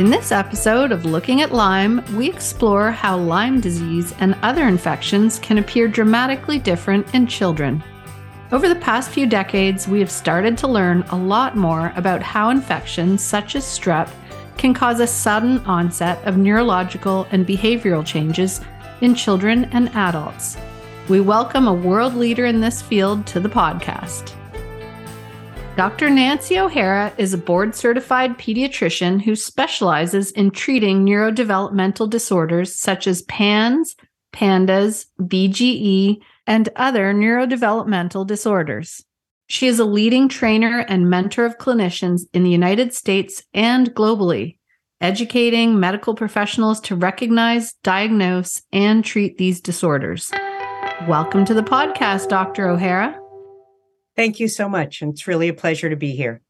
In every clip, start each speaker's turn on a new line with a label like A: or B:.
A: In this episode of Looking at Lyme, we explore how Lyme disease and other infections can appear dramatically different in children. Over the past few decades, we have started to learn a lot more about how infections such as strep can cause a sudden onset of neurological and behavioral changes in children and adults. We welcome a world leader in this field to the podcast. Dr. Nancy O'Hara is a board certified pediatrician who specializes in treating neurodevelopmental disorders such as PANS, PANDAS, BGE, and other neurodevelopmental disorders. She is a leading trainer and mentor of clinicians in the United States and globally, educating medical professionals to recognize, diagnose, and treat these disorders. Welcome to the podcast, Dr. O'Hara.
B: Thank you so much. And It's really a pleasure to be here.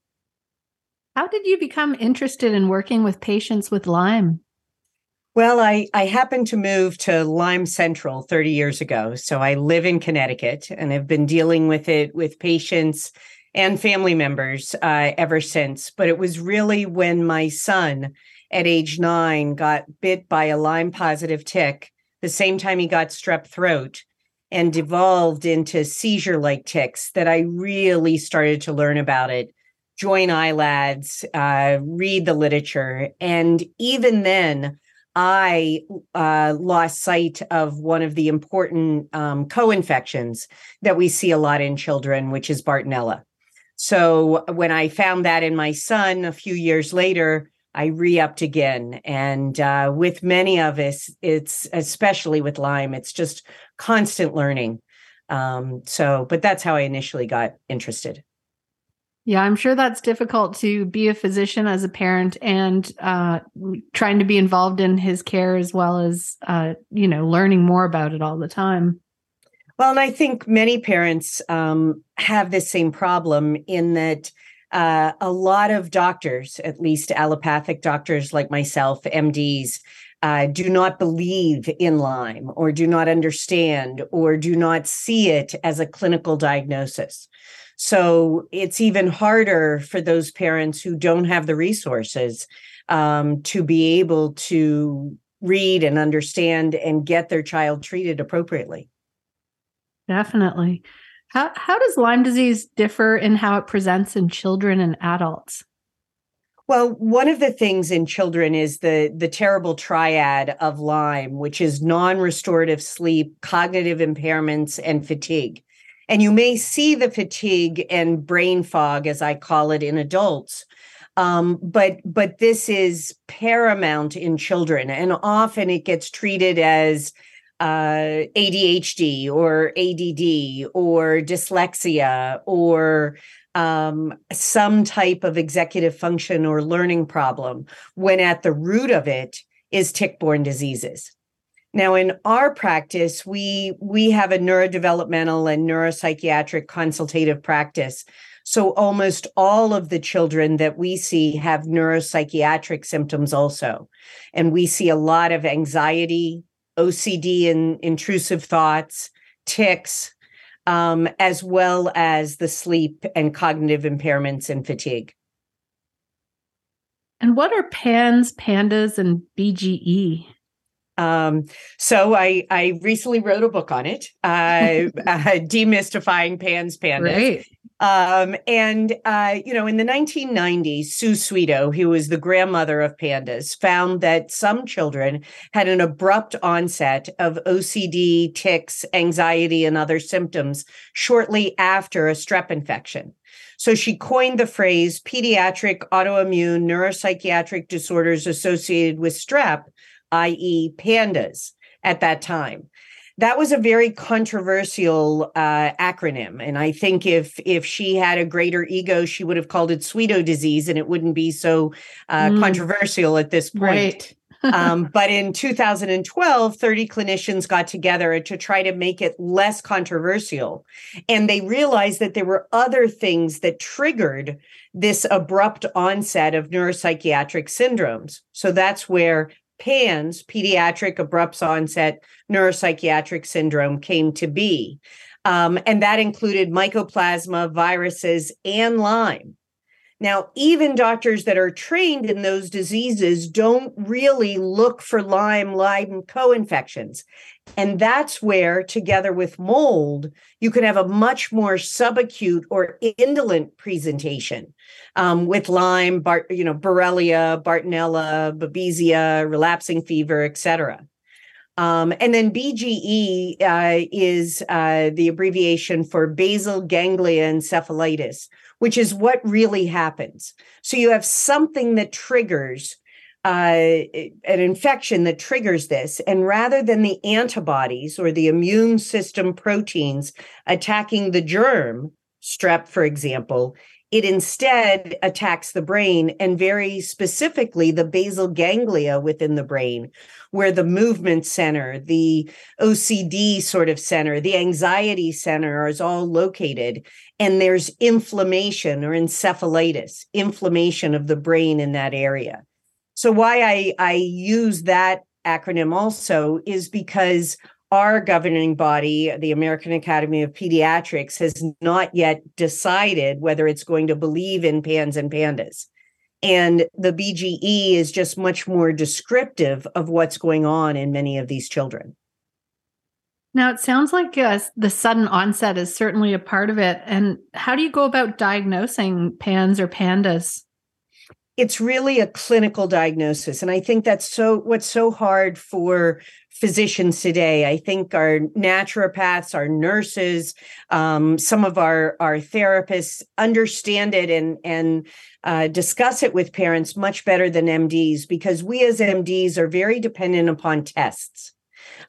A: How did you become interested in working with patients with Lyme?
B: Well, I, I happened to move to Lyme Central 30 years ago. So I live in Connecticut and have been dealing with it with patients and family members uh, ever since. But it was really when my son at age nine got bit by a Lyme positive tick, the same time he got strep throat, and devolved into seizure like tics that I really started to learn about it, join ILADS, uh, read the literature. And even then, I uh, lost sight of one of the important um, co infections that we see a lot in children, which is Bartonella. So when I found that in my son a few years later, I re upped again. And uh, with many of us, it's especially with Lyme, it's just constant learning. Um, so, but that's how I initially got interested.
A: Yeah, I'm sure that's difficult to be a physician as a parent and uh, trying to be involved in his care as well as, uh, you know, learning more about it all the time.
B: Well, and I think many parents um, have this same problem in that uh, a lot of doctors, at least allopathic doctors like myself, MDs, uh, do not believe in Lyme or do not understand or do not see it as a clinical diagnosis. So it's even harder for those parents who don't have the resources um, to be able to read and understand and get their child treated appropriately.
A: Definitely. How how does Lyme disease differ in how it presents in children and adults?
B: Well, one of the things in children is the the terrible triad of Lyme, which is non-restorative sleep, cognitive impairments, and fatigue. And you may see the fatigue and brain fog, as I call it, in adults. Um, but but this is paramount in children, and often it gets treated as uh, ADHD or ADD or dyslexia or um, some type of executive function or learning problem, when at the root of it is tick-borne diseases. Now, in our practice, we we have a neurodevelopmental and neuropsychiatric consultative practice. So almost all of the children that we see have neuropsychiatric symptoms also. And we see a lot of anxiety, OCD and intrusive thoughts, tics, um, as well as the sleep and cognitive impairments and fatigue.
A: And what are PANS, PANDAS, and BGE?
B: Um, so I I recently wrote a book on it, uh, uh, demystifying PANS PANDAS. Right. Um, and uh, you know, in the 1990s, Sue Swedo, who was the grandmother of pandas, found that some children had an abrupt onset of OCD, tics, anxiety, and other symptoms shortly after a strep infection. So she coined the phrase pediatric autoimmune neuropsychiatric disorders associated with strep, i.e., pandas, at that time that was a very controversial uh, acronym and i think if if she had a greater ego she would have called it swedo disease and it wouldn't be so uh, mm. controversial at this point right. um, but in 2012 30 clinicians got together to try to make it less controversial and they realized that there were other things that triggered this abrupt onset of neuropsychiatric syndromes so that's where PANS, pediatric abrupt onset neuropsychiatric syndrome, came to be. Um, and that included mycoplasma, viruses, and Lyme. Now, even doctors that are trained in those diseases don't really look for Lyme, Lyme co infections. And that's where, together with mold, you can have a much more subacute or indolent presentation um, with Lyme, Bar- you know, Borrelia, Bartonella, Babesia, relapsing fever, et cetera. Um, and then BGE uh, is uh, the abbreviation for basal ganglia encephalitis, which is what really happens. So you have something that triggers uh, an infection that triggers this. And rather than the antibodies or the immune system proteins attacking the germ, strep, for example, it instead attacks the brain and very specifically the basal ganglia within the brain, where the movement center, the OCD sort of center, the anxiety center is all located. And there's inflammation or encephalitis, inflammation of the brain in that area. So, why I, I use that acronym also is because our governing body, the American Academy of Pediatrics, has not yet decided whether it's going to believe in PANS and PANDAS. And the BGE is just much more descriptive of what's going on in many of these children.
A: Now, it sounds like uh, the sudden onset is certainly a part of it. And how do you go about diagnosing PANS or PANDAS?
B: It's really a clinical diagnosis. And I think that's so what's so hard for physicians today. I think our naturopaths, our nurses, um, some of our our therapists understand it and and uh, discuss it with parents much better than MDs because we as MDs are very dependent upon tests,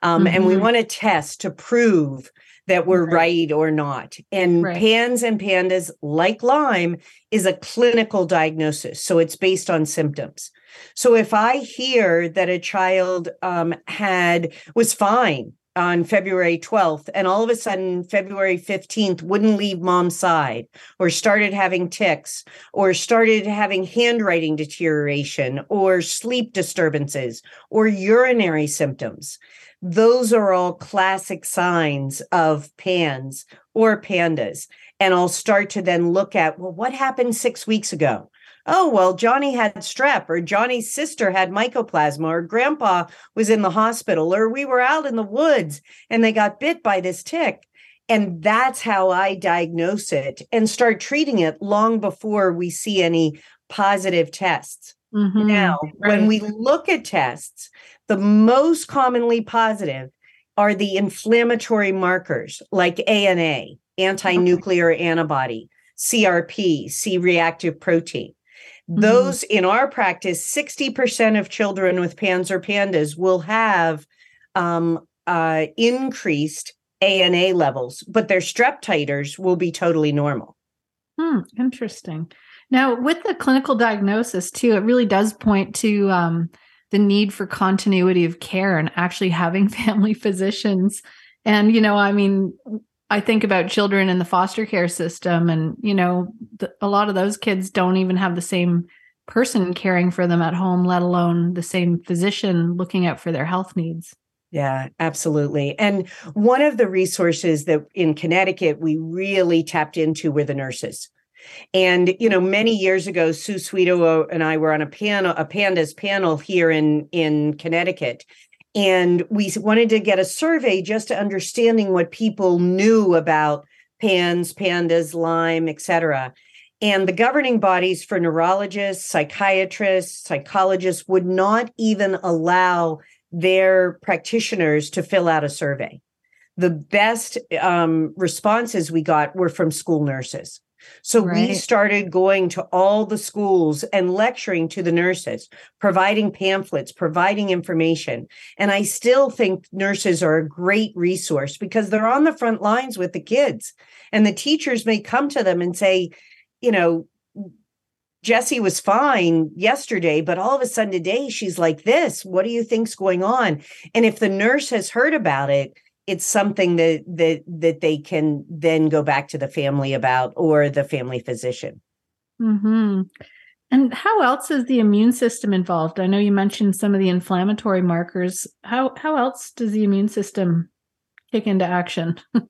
B: um, mm-hmm. and we mm-hmm. want to test to prove that we're right, right or not. And right. PANS and PANDAS, like Lyme, is a clinical diagnosis. So it's based on symptoms. So if I hear that a child um, had was fine on February 12th and all of a sudden February 15th wouldn't leave mom's side or started having tics or started having handwriting deterioration or sleep disturbances or urinary symptoms those are all classic signs of pans or pandas and I'll start to then look at well what happened 6 weeks ago oh, well, Johnny had strep, or Johnny's sister had mycoplasma, or grandpa was in the hospital, or we were out in the woods and they got bit by this tick. And that's how I diagnose it and start treating it long before we see any positive tests. Mm-hmm, now, right. when we look at tests, the most commonly positive are the inflammatory markers like ANA, anti nuclear okay. antibody, CRP, C reactive protein. Mm-hmm. Those in our practice, 60% of children with PANS or PANDAS will have um, uh, increased ANA levels, but their strep titers will be totally normal.
A: Hmm, interesting. Now, with the clinical diagnosis, too, it really does point to um, the need for continuity of care and actually having family physicians. And, you know, I mean, I think about children in the foster care system, and you know, the, a lot of those kids don't even have the same person caring for them at home, let alone the same physician looking out for their health needs.
B: Yeah, absolutely. And one of the resources that in Connecticut we really tapped into were the nurses. And you know, many years ago, Sue Swedo and I were on a panel, a pandas panel here in in Connecticut, and we wanted to get a survey just to understanding what people knew about pans pandas lyme etc and the governing bodies for neurologists psychiatrists psychologists would not even allow their practitioners to fill out a survey. The best um, responses we got were from school nurses so right. we started going to all the schools and lecturing to the nurses, providing pamphlets, providing information. And I still think nurses are a great resource because they're on the front lines with the kids. And the teachers may come to them and say, you know, Jessie was fine yesterday, but all of a sudden today she's like this. What do you think's going on? And if the nurse has heard about it, it's something that that that they can then go back to the family about or the family physician.
A: Hmm. And how else is the immune system involved? I know you mentioned some of the inflammatory markers. How how else does the immune system kick into action?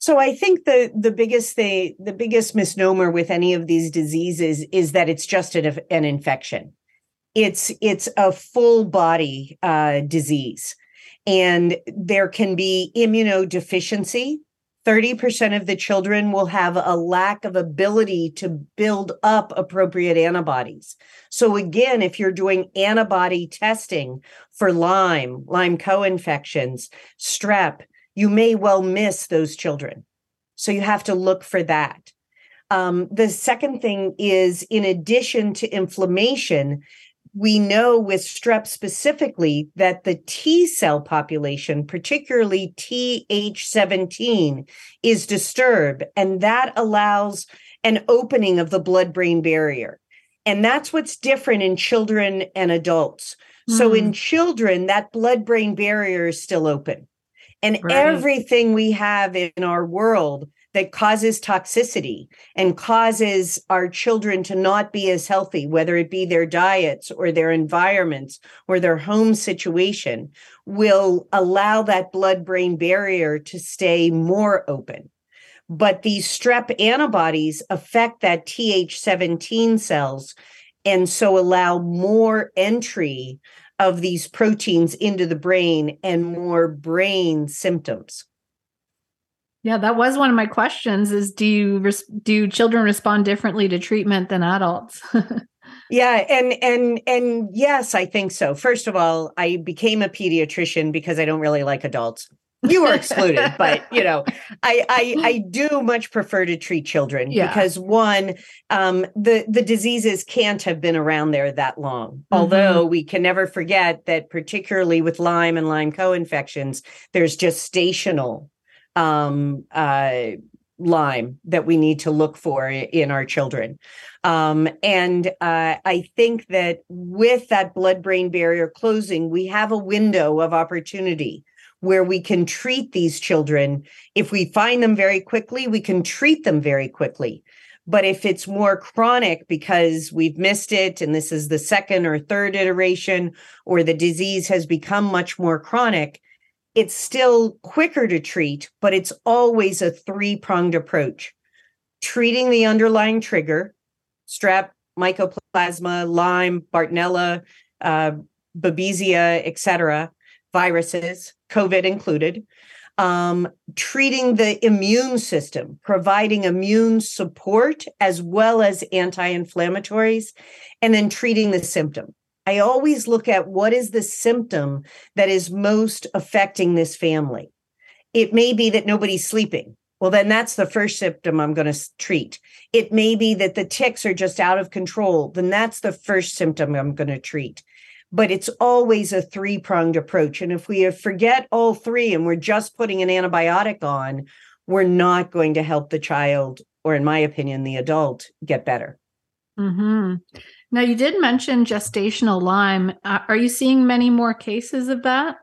B: So I think the the biggest thing, the biggest misnomer with any of these diseases is that it's just an, an infection. It's it's a full body uh, disease, and there can be immunodeficiency. Thirty percent of the children will have a lack of ability to build up appropriate antibodies. So again, if you're doing antibody testing for Lyme, Lyme co-infections, strep, you may well miss those children. So you have to look for that. Um, the second thing is, in addition to inflammation, we know with strep specifically that the T cell population, particularly TH17, is disturbed, and that allows an opening of the blood brain barrier. And that's what's different in children and adults. Mm. So in hmm. children, that blood brain barrier is still open. And right. everything we have in our world that causes toxicity and causes our children to not be as healthy, whether it be their diets or their environments or their home situation, will allow that blood brain barrier to stay more open. But these strep antibodies affect that TH17 cells and so allow more entry of these proteins into the brain and more brain symptoms.
A: Yeah, that was one of my questions is do you res- do children respond differently to treatment than adults?
B: yeah, and and and yes, I think so. First of all, I became a pediatrician because I don't really like adults you were excluded but you know I, I i do much prefer to treat children yeah. because one um the the diseases can't have been around there that long mm-hmm. although we can never forget that particularly with lyme and lyme co-infections there's gestational um uh lyme that we need to look for in our children um, and uh, i think that with that blood brain barrier closing we have a window of opportunity where we can treat these children. If we find them very quickly, we can treat them very quickly. But if it's more chronic because we've missed it and this is the second or third iteration, or the disease has become much more chronic, it's still quicker to treat, but it's always a three pronged approach. Treating the underlying trigger, strep, mycoplasma, Lyme, Bartonella, uh, Babesia, etc., viruses, COVID included, um, treating the immune system, providing immune support as well as anti inflammatories, and then treating the symptom. I always look at what is the symptom that is most affecting this family. It may be that nobody's sleeping. Well, then that's the first symptom I'm going to treat. It may be that the tics are just out of control. Then that's the first symptom I'm going to treat but it's always a three pronged approach. And if we uh, forget all three and we're just putting an antibiotic on, we're not going to help the child, or in my opinion, the adult, get better.
A: Mm-hmm. Now, you did mention gestational Lyme. Uh, are you seeing many more cases of that?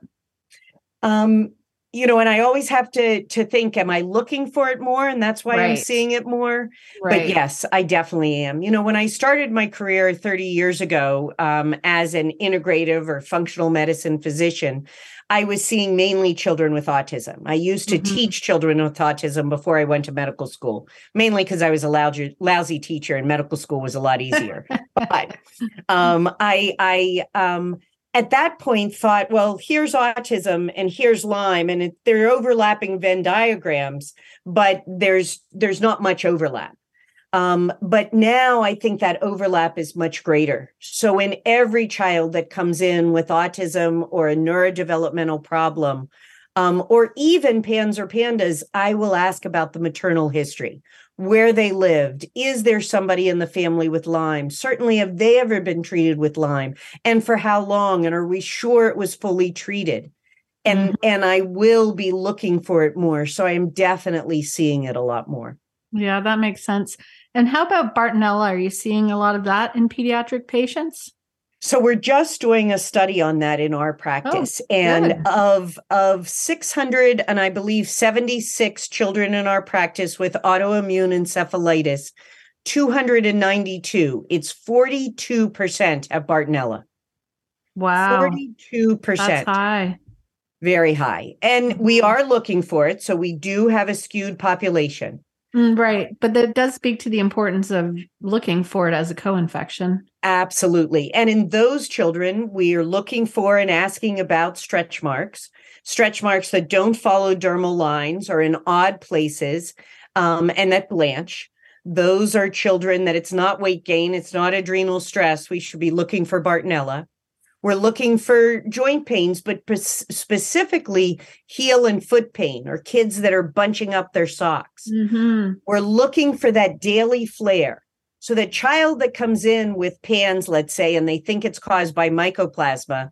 B: Um, you know and i always have to to think am i looking for it more and that's why right. i'm seeing it more right. but yes i definitely am you know when i started my career 30 years ago um, as an integrative or functional medicine physician i was seeing mainly children with autism i used to mm-hmm. teach children with autism before i went to medical school mainly because i was a lousy, lousy teacher and medical school was a lot easier but um, i i um, at that point thought, well, here's autism and here's Lyme, and it, they're overlapping Venn diagrams, but there's there's not much overlap. Um, but now I think that overlap is much greater. So in every child that comes in with autism or a neurodevelopmental problem, um, or even pans or pandas, I will ask about the maternal history where they lived. Is there somebody in the family with Lyme? Certainly, have they ever been treated with Lyme? And for how long? And are we sure it was fully treated? And mm-hmm. and I will be looking for it more. So I am definitely seeing it a lot more.
A: Yeah, that makes sense. And how about Bartonella? Are you seeing a lot of that in pediatric patients?
B: So we're just doing a study on that in our practice. Oh, and of of 600 and I believe 76 children in our practice with autoimmune encephalitis, 292, it's 42% at Bartonella.
A: Wow.
B: 42%.
A: That's high.
B: very high. And we are looking for it. So we do have a skewed population.
A: Mm, right. But that does speak to the importance of looking for it as a co infection.
B: Absolutely. And in those children, we are looking for and asking about stretch marks, stretch marks that don't follow dermal lines or in odd places um, and that blanch. Those are children that it's not weight gain, it's not adrenal stress. We should be looking for Bartonella. We're looking for joint pains, but specifically heel and foot pain or kids that are bunching up their socks. Mm-hmm. We're looking for that daily flare. So that child that comes in with PANS, let's say, and they think it's caused by mycoplasma,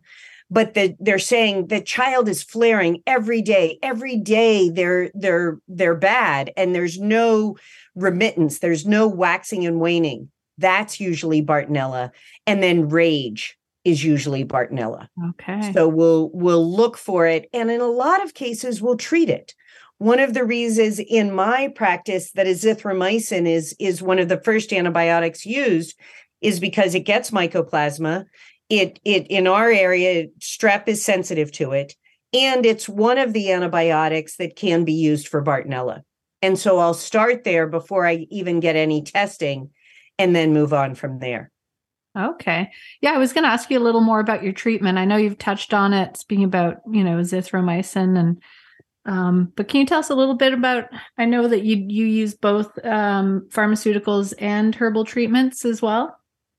B: but the, they're saying the child is flaring every day. Every day they're they're they're bad, and there's no remittance. There's no waxing and waning. That's usually Bartonella, and then rage is usually Bartonella.
A: Okay.
B: So we'll we'll look for it and in a lot of cases we'll treat it. One of the reasons in my practice that azithromycin is is one of the first antibiotics used is because it gets mycoplasma. It it in our area strep is sensitive to it and it's one of the antibiotics that can be used for Bartonella. And so I'll start there before I even get any testing and then move on from there.
A: Okay. Yeah, I was going to ask you a little more about your treatment. I know you've touched on it, speaking about, you know, azithromycin and um, but can you tell us a little bit about I know that you you use both um, pharmaceuticals and herbal treatments as well?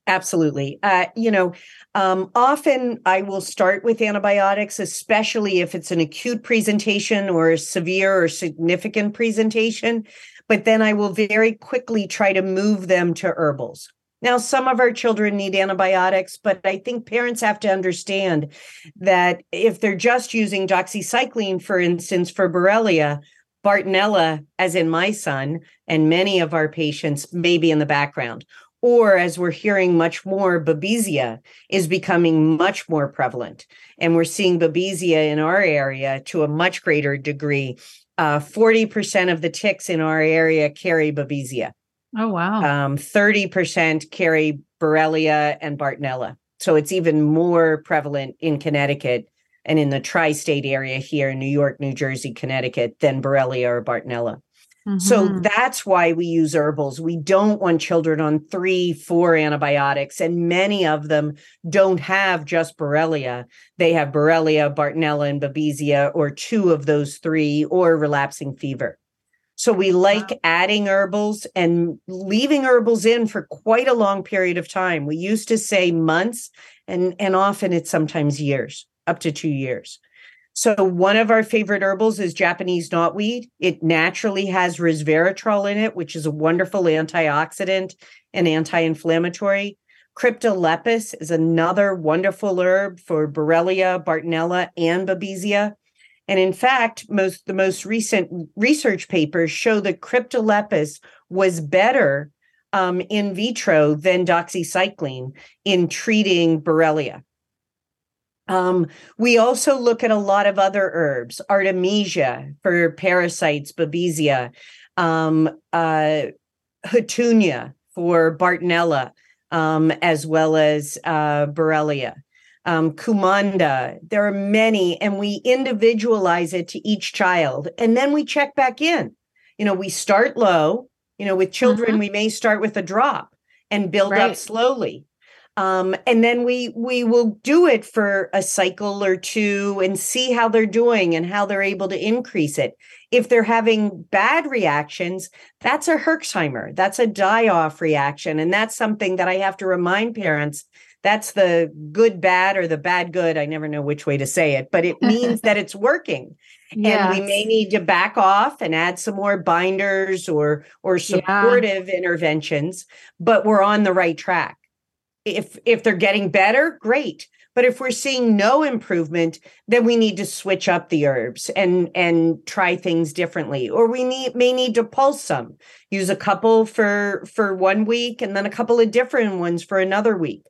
B: Absolutely. Uh, you know, um, often I will start with antibiotics, especially if it's an acute presentation or a severe or significant presentation. But then I will very quickly try to move them to herbals. Now, some of our children need antibiotics, but I think parents have to understand that if they're just using doxycycline, for instance, for Borrelia, Bartonella, as in my son, and many of our patients may be in the background. Or as we're hearing much more, Babesia is becoming much more prevalent. And we're seeing Babesia in our area to a much greater degree. Uh, 40% of the ticks in our area carry Babesia.
A: Oh, wow.
B: Um, 30% carry Borrelia and Bartonella. So it's even more prevalent in Connecticut and in the tri state area here in New York, New Jersey, Connecticut than Borrelia or Bartonella. Mm-hmm. So that's why we use herbals. We don't want children on three, four antibiotics, and many of them don't have just Borrelia. They have Borrelia, Bartonella, and Babesia, or two of those three, or relapsing fever. So we like wow. adding herbals and leaving herbals in for quite a long period of time. We used to say months and and often it's sometimes years, up to 2 years. So one of our favorite herbals is Japanese knotweed. It naturally has resveratrol in it, which is a wonderful antioxidant and anti-inflammatory. Cryptolepis is another wonderful herb for Borrelia, Bartonella, and Babesia. And in fact, most the most recent research papers show that cryptolepis was better um, in vitro than doxycycline in treating Borrelia. Um, we also look at a lot of other herbs, Artemisia for parasites, Babesia, um, uh, Houttuynia for Bartonella, um, as well as uh, Borrelia um, Cumanda. There are many, and we individualize it to each child. And then we check back in. You know, we start low. You know, with children, mm-hmm. we may start with a drop and build right. up slowly. Um, and then we we will do it for a cycle or two and see how they're doing and how they're able to increase it. If they're having bad reactions, that's a Herxheimer, that's a die off reaction, and that's something that I have to remind parents that's the good bad or the bad good. I never know which way to say it but it means that it's working. Yes. and we may need to back off and add some more binders or or supportive yeah. interventions but we're on the right track. If if they're getting better great. But if we're seeing no improvement then we need to switch up the herbs and and try things differently. Or we need may need to pulse some. Use a couple for for one week and then a couple of different ones for another week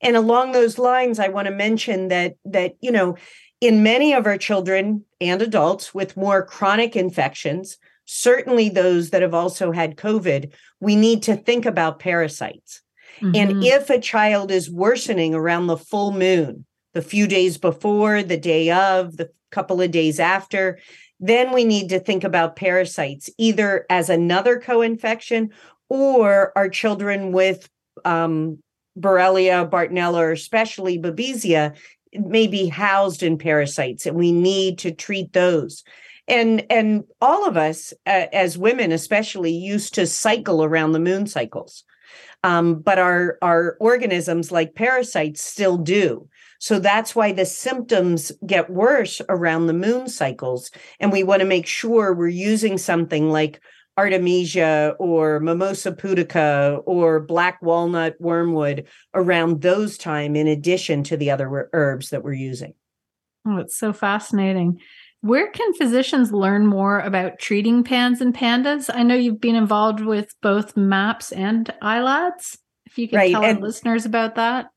B: and along those lines, I want to mention that that you know, in many of our children and adults with more chronic infections, certainly those that have also had COVID, we need to think about parasites. Mm-hmm. And if a child is worsening around the full moon, the few days before, the day of, the couple of days after. Then we need to think about parasites, either as another co infection or our children with um, Borrelia, Bartonella, or especially Babesia may be housed in parasites, and we need to treat those. And and all of us, uh, as women especially, used to cycle around the moon cycles, um, but our our organisms like parasites still do. So that's why the symptoms get worse around the moon cycles, and we want to make sure we're using something like artemisia or mimosa pudica or black walnut wormwood around those time in addition to the other herbs that we're using.
A: Oh it's so fascinating. Where can physicians learn more about treating pans and pandas? I know you've been involved with both maps and ilads if you can right. tell and- our listeners about that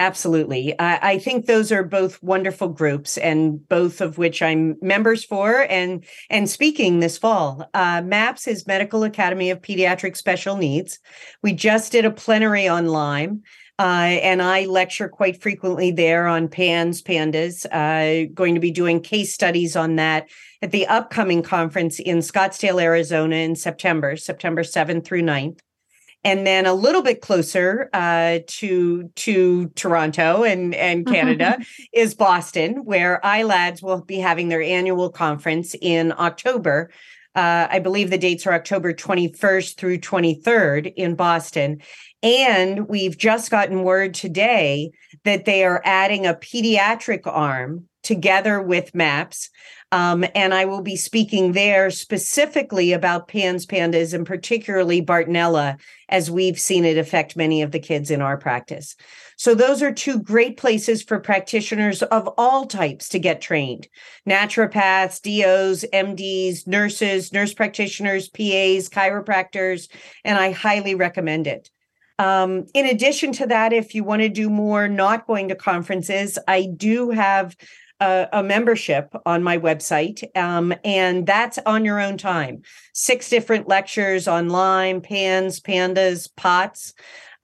B: Absolutely. I, I, think those are both wonderful groups and both of which I'm members for and and speaking this fall. Uh, MAPS is Medical Academy of Pediatric Special Needs. We just did a plenary on Lyme. Uh, and I lecture quite frequently there on PANS, PANDAS, uh, going to be doing case studies on that at the upcoming conference in Scottsdale, Arizona in September, September 7th through 9th and then a little bit closer uh, to to Toronto and and Canada is Boston, where ILADS will be having their annual conference in October. Uh, I believe the dates are October 21st through 23rd in Boston. And we've just gotten word today that they are adding a pediatric arm together with MAPS um, and I will be speaking there specifically about PANS pandas and particularly Bartonella, as we've seen it affect many of the kids in our practice. So, those are two great places for practitioners of all types to get trained naturopaths, DOs, MDs, nurses, nurse practitioners, PAs, chiropractors, and I highly recommend it. Um, in addition to that, if you want to do more not going to conferences, I do have a, a membership on my website, um, and that's on your own time. Six different lectures on Lyme, pans, pandas, pots,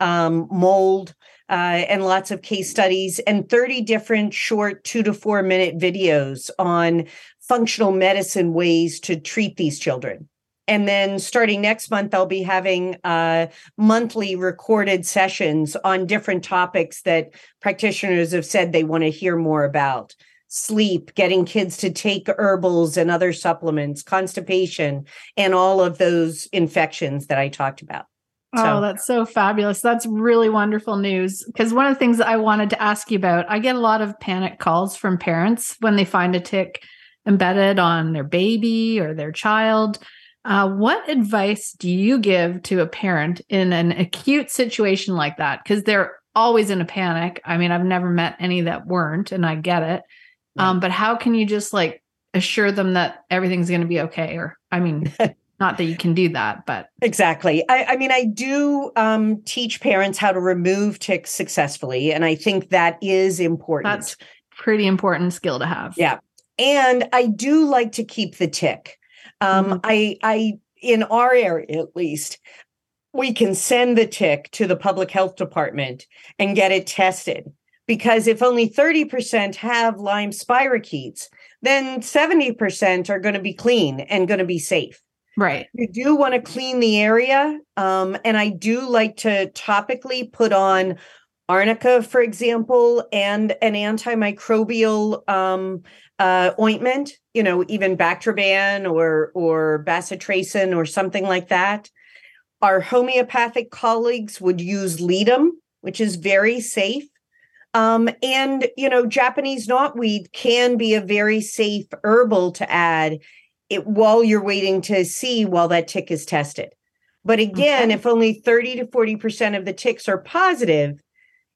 B: um, mold. Uh, and lots of case studies and 30 different short two to four minute videos on functional medicine ways to treat these children. And then starting next month, I'll be having uh, monthly recorded sessions on different topics that practitioners have said they want to hear more about sleep, getting kids to take herbals and other supplements, constipation, and all of those infections that I talked about.
A: So. Oh, that's so fabulous. That's really wonderful news. Because one of the things I wanted to ask you about, I get a lot of panic calls from parents when they find a tick embedded on their baby or their child. Uh, what advice do you give to a parent in an acute situation like that? Because they're always in a panic. I mean, I've never met any that weren't, and I get it. Um, but how can you just like assure them that everything's going to be okay? Or, I mean, not that you can do that, but
B: exactly. I, I mean, I do um, teach parents how to remove ticks successfully, and I think that is important.
A: That's pretty important skill to have.
B: Yeah, and I do like to keep the tick. Um, mm-hmm. I, I, in our area at least, we can send the tick to the public health department and get it tested because if only 30% have Lyme spirochetes, then 70% are going to be clean and going to be safe.
A: Right.
B: You do want to clean the area. Um, and I do like to topically put on arnica, for example, and an antimicrobial um, uh, ointment, you know, even Bactroban or, or bacitracin or something like that. Our homeopathic colleagues would use ledum, which is very safe. Um, and you know, Japanese knotweed can be a very safe herbal to add it while you're waiting to see while that tick is tested. But again, okay. if only 30 to 40% of the ticks are positive,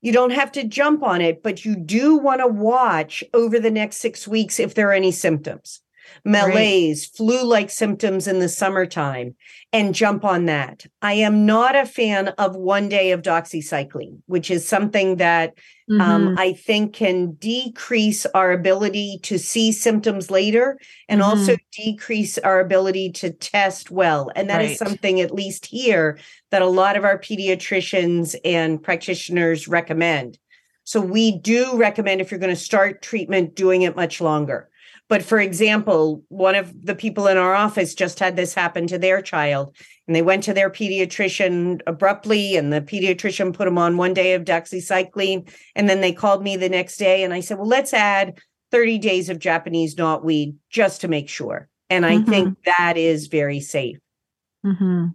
B: you don't have to jump on it, but you do want to watch over the next six weeks if there are any symptoms malaise, right. flu like symptoms in the summertime, and jump on that. I am not a fan of one day of doxycycline, which is something that um, mm-hmm. um, I think can decrease our ability to see symptoms later and mm-hmm. also decrease our ability to test well. And that right. is something, at least here, that a lot of our pediatricians and practitioners recommend. So we do recommend if you're going to start treatment, doing it much longer But for example, one of the people in our office just had this happen to their child, and they went to their pediatrician abruptly, and the pediatrician put them on one day of doxycycline. And then they called me the next day, and I said, Well, let's add 30 days of Japanese knotweed just to make sure. And I mm-hmm. think that is very safe.
A: Mm-hmm.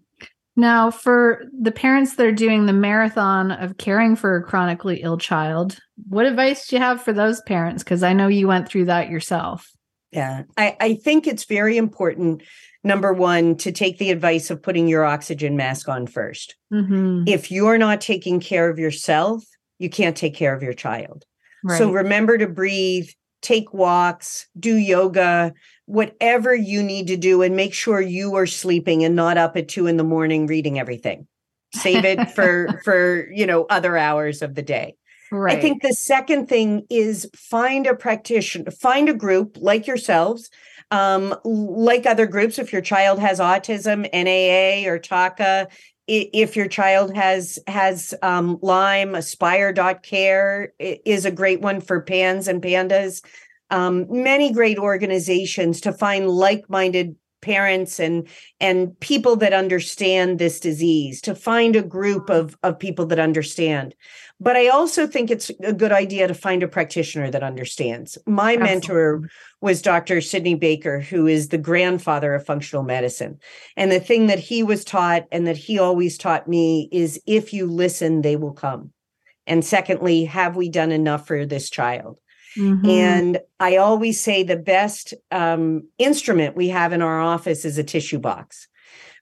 A: Now, for the parents that are doing the marathon of caring for a chronically ill child, what advice do you have for those parents? Because I know you went through that yourself.
B: Yeah, I, I think it's very important, number one, to take the advice of putting your oxygen mask on 1st mm-hmm. If you're not taking care of yourself, you can't take care of your child. Right. So remember to breathe, take walks, do yoga, whatever you need to do and make sure you are sleeping and not up at two in the morning reading everything save it for for you know other hours of the day right. i think the second thing is find a practitioner find a group like yourselves um, like other groups if your child has autism naa or TACA if your child has has um, lyme aspire.care is a great one for pans and pandas um, many great organizations to find like-minded parents and and people that understand this disease to find a group mm-hmm. of of people that understand. But i also think it's a good idea to find a practitioner that understands. My Absolutely. mentor was dr sidney baker who is the grandfather of functional medicine. And the thing that he was taught and that he always taught me is if you listen they will come. And secondly have we done enough for this child Mm-hmm. And I always say the best um, instrument we have in our office is a tissue box.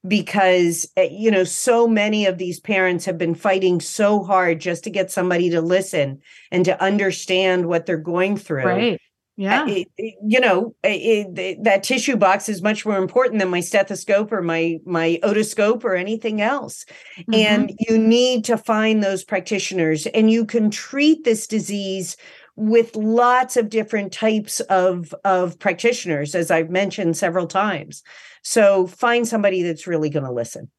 B: Because eh, you know so many of these parents have been fighting so hard just to get somebody to listen and to understand what they're going through.
A: Right. Yeah.
B: it, it, you know it, that tissue box is much more important than my stethoscope or my my otoscope or anything else. Mm-hmm. and you need to find those practitioners and you can treat this disease with lots of different types of of practitioners as i've mentioned several times. So find somebody that's really going to listen.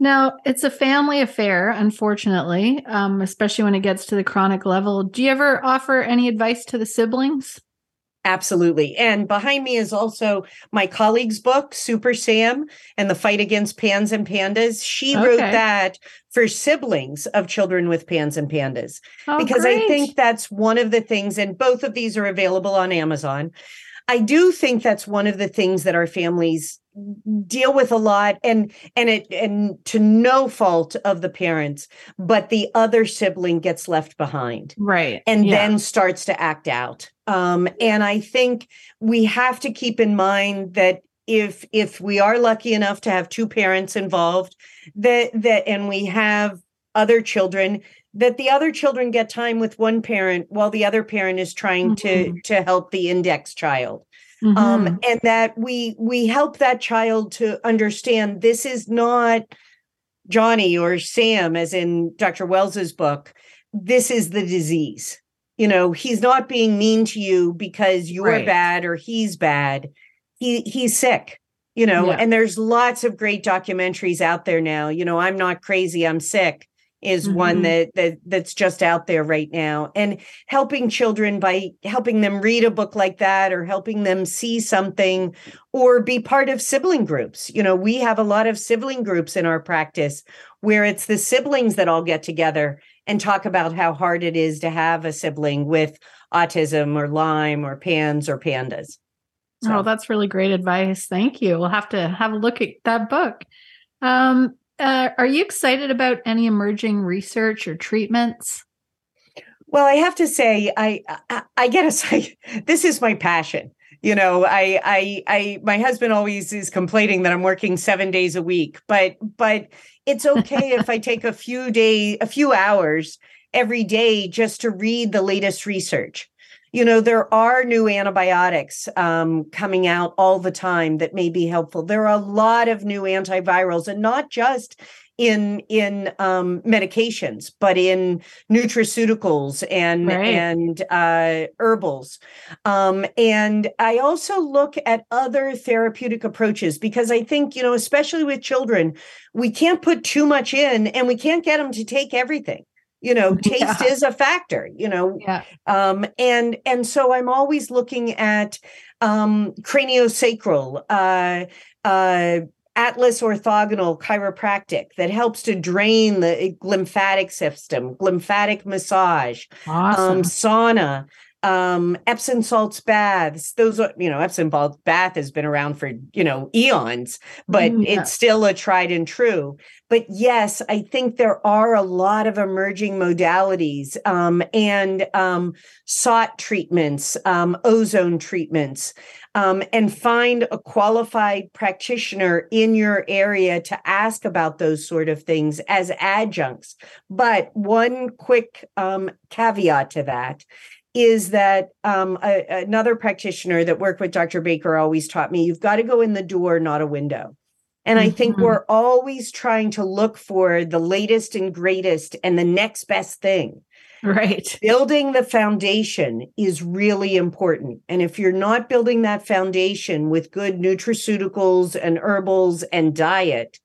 A: Now it's a family affair unfortunately um, especially when it gets to the chronic level. Do you ever offer any advice to the siblings
B: Absolutely. And behind me is also my colleague's book, Super Sam and the Fight Against Pans and Pandas. She okay. wrote that for siblings of children with pans and pandas. Oh, because great. I think that's one of the things, and both of these are available on Amazon. I do think that's one of the things that our families deal with a lot and and it and to no fault of the parents but the other sibling gets left behind
A: right
B: and yeah. then starts to act out um, and i think we have to keep in mind that if if we are lucky enough to have two parents involved that that and we have other children that the other children get time with one parent while the other parent is trying mm-hmm. to to help the index child um, mm-hmm. um, and that we we help that child to understand this is not johnny or sam as in dr wells's book this is the disease you know he's not being mean to you because you're right. bad or he's bad he he's sick you know yeah. and there's lots of great documentaries out there now you know i'm not crazy i'm sick is mm-hmm. one that that that's just out there right now and helping children by helping them read a book like that or helping them see something or be part of sibling groups you know we have a lot of sibling groups in our practice where it's the siblings that all get together and talk about how hard it is to have a sibling with autism or lyme or pans or pandas
A: so. Oh, that's really great advice. Thank you. We'll have to have a look at that book. Um, uh, are you excited about any emerging research or treatments?
B: Well, I have to say, I I, I get a this is my passion. You know, I I I my husband always is complaining that I'm working seven days a week, but but it's okay if I take a few day a few hours every day just to read the latest research you know there are new antibiotics um, coming out all the time that may be helpful. There are a lot of new antivirals and not just in in um, medications but in nutraceuticals and right. and uh, herbals. Um, and i also look at other therapeutic approaches because i think you know especially with children we can't put too much in and we can't get them to take everything you know taste yeah. is a factor you know
A: yeah.
B: um and and so i'm always looking at um craniosacral uh uh atlas orthogonal chiropractic that helps to drain the lymphatic system lymphatic massage
A: awesome. um
B: sauna um epsom salts baths those are you know epsom salt bath has been around for you know eons but mm, yeah. it's still a tried and true but yes i think there are a lot of emerging modalities um and um SOT treatments um ozone treatments um, and find a qualified practitioner in your area to ask about those sort of things as adjuncts. But one quick um, caveat to that is that um, a, another practitioner that worked with Dr. Baker always taught me you've got to go in the door, not a window. And I think mm-hmm. we're always trying to look for the latest and greatest and the next best thing.
A: Right.
B: Building the foundation is really important. And if you're not building that foundation with good nutraceuticals and herbals and diet,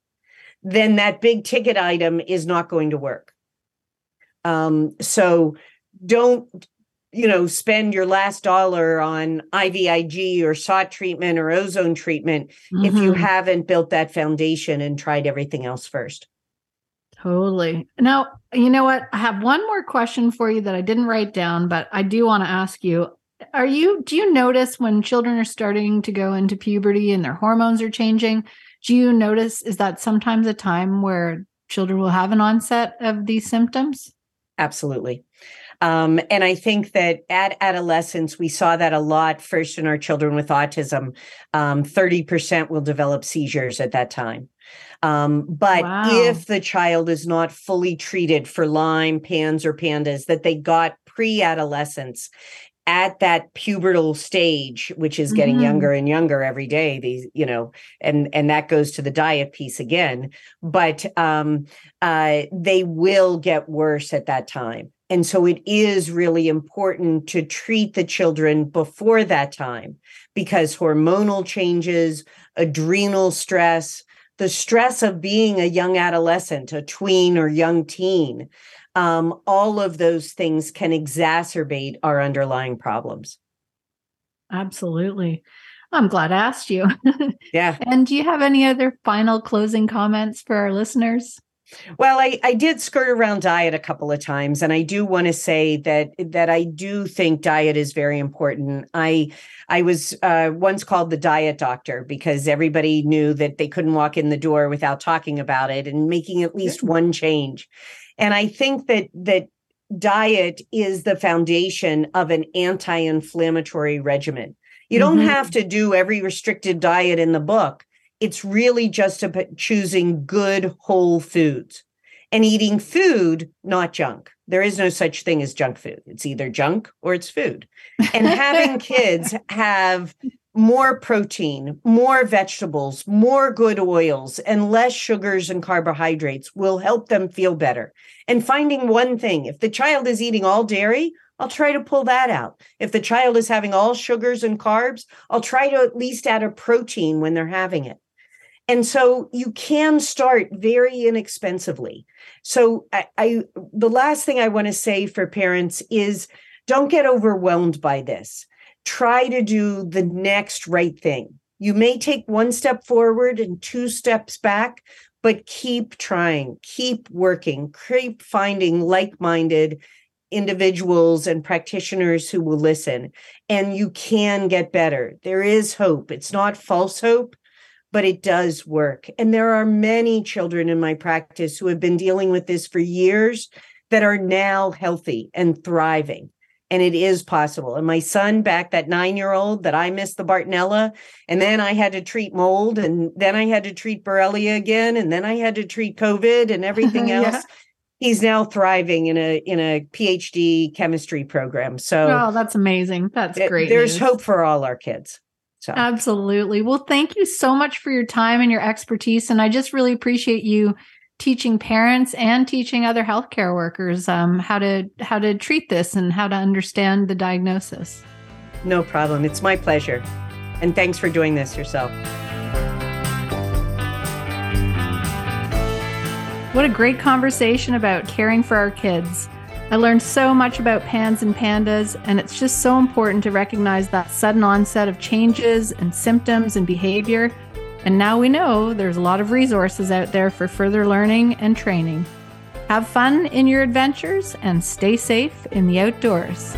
B: then that big ticket item is not going to work. Um, so don't you know, spend your last dollar on IVIG or SOT treatment or ozone treatment mm-hmm. if you mm-hmm. haven't built that foundation and tried everything else first.
A: Totally. Now, you know what? I have one more question for you that I didn't write down, but I do want to ask you. Are you do you notice when children are starting to go into puberty and their hormones are changing? Do you notice is that sometimes a time where children will have an onset of these symptoms?
B: Absolutely. Um, and I think that at adolescence, we saw that a lot first in our children with autism. Um, 30% will develop seizures at that time. Um, but wow. if the child is not fully treated for Lyme, PANS, or PANDAS that they got pre adolescence, at that pubertal stage which is getting mm-hmm. younger and younger every day these you know and and that goes to the diet piece again but um uh they will get worse at that time and so it is really important to treat the children before that time because hormonal changes, adrenal stress, the stress of being a young adolescent, a tween or young teen, um, all of those things can exacerbate our underlying problems.
A: Absolutely. I'm glad I asked you.
B: Yeah.
A: and do you have any other final closing comments for our listeners?
B: Well, I, I did skirt around diet a couple of times, and I do want to say that that I do think diet is very important. I I was uh, once called the diet doctor because everybody knew that they couldn't walk in the door without talking about it and making at least one change. And I think that that diet is the foundation of an anti-inflammatory regimen. You don't mm-hmm. have to do every restricted diet in the book it's really just about choosing good whole foods and eating food, not junk. There is no such thing as junk food. It's either junk or it's food. And having kids have more protein, more vegetables, more good oils, and less sugars and carbohydrates will help them feel better. And finding one thing if the child is eating all dairy, I'll try to pull that out. If the child is having all sugars and carbs, I'll try to at least add a protein when they're having it. And so you can start very inexpensively. So I, I the last thing I want to say for parents is don't get overwhelmed by this. Try to do the next right thing. You may take one step forward and two steps back, but keep trying, keep working, keep finding like minded individuals and practitioners who will listen. And you can get better. There is hope. It's not false hope, but it does work. And there are many children in my practice who have been dealing with this for years that are now healthy and thriving. And it is possible. And my son, back that nine year old that I missed the Bartonella, and then I had to treat mold, and then I had to treat Borrelia again, and then I had to treat COVID and everything else. yeah. He's now thriving in a in a PhD chemistry program. So,
A: oh, that's amazing. That's great.
B: There's news. hope for all our kids.
A: So. Absolutely. Well, thank you so much for your time and your expertise. And I just really appreciate you teaching parents and teaching other healthcare workers um, how to how to treat this and how to understand the diagnosis.
B: No problem. It's my pleasure. And thanks for doing this yourself.
A: What a great conversation about caring for our kids. I learned so much about pans and pandas, and it's just so important to recognize that sudden onset of changes and symptoms and behavior. And now we know there's a lot of resources out there for further learning and training. Have fun in your adventures and stay safe in the outdoors.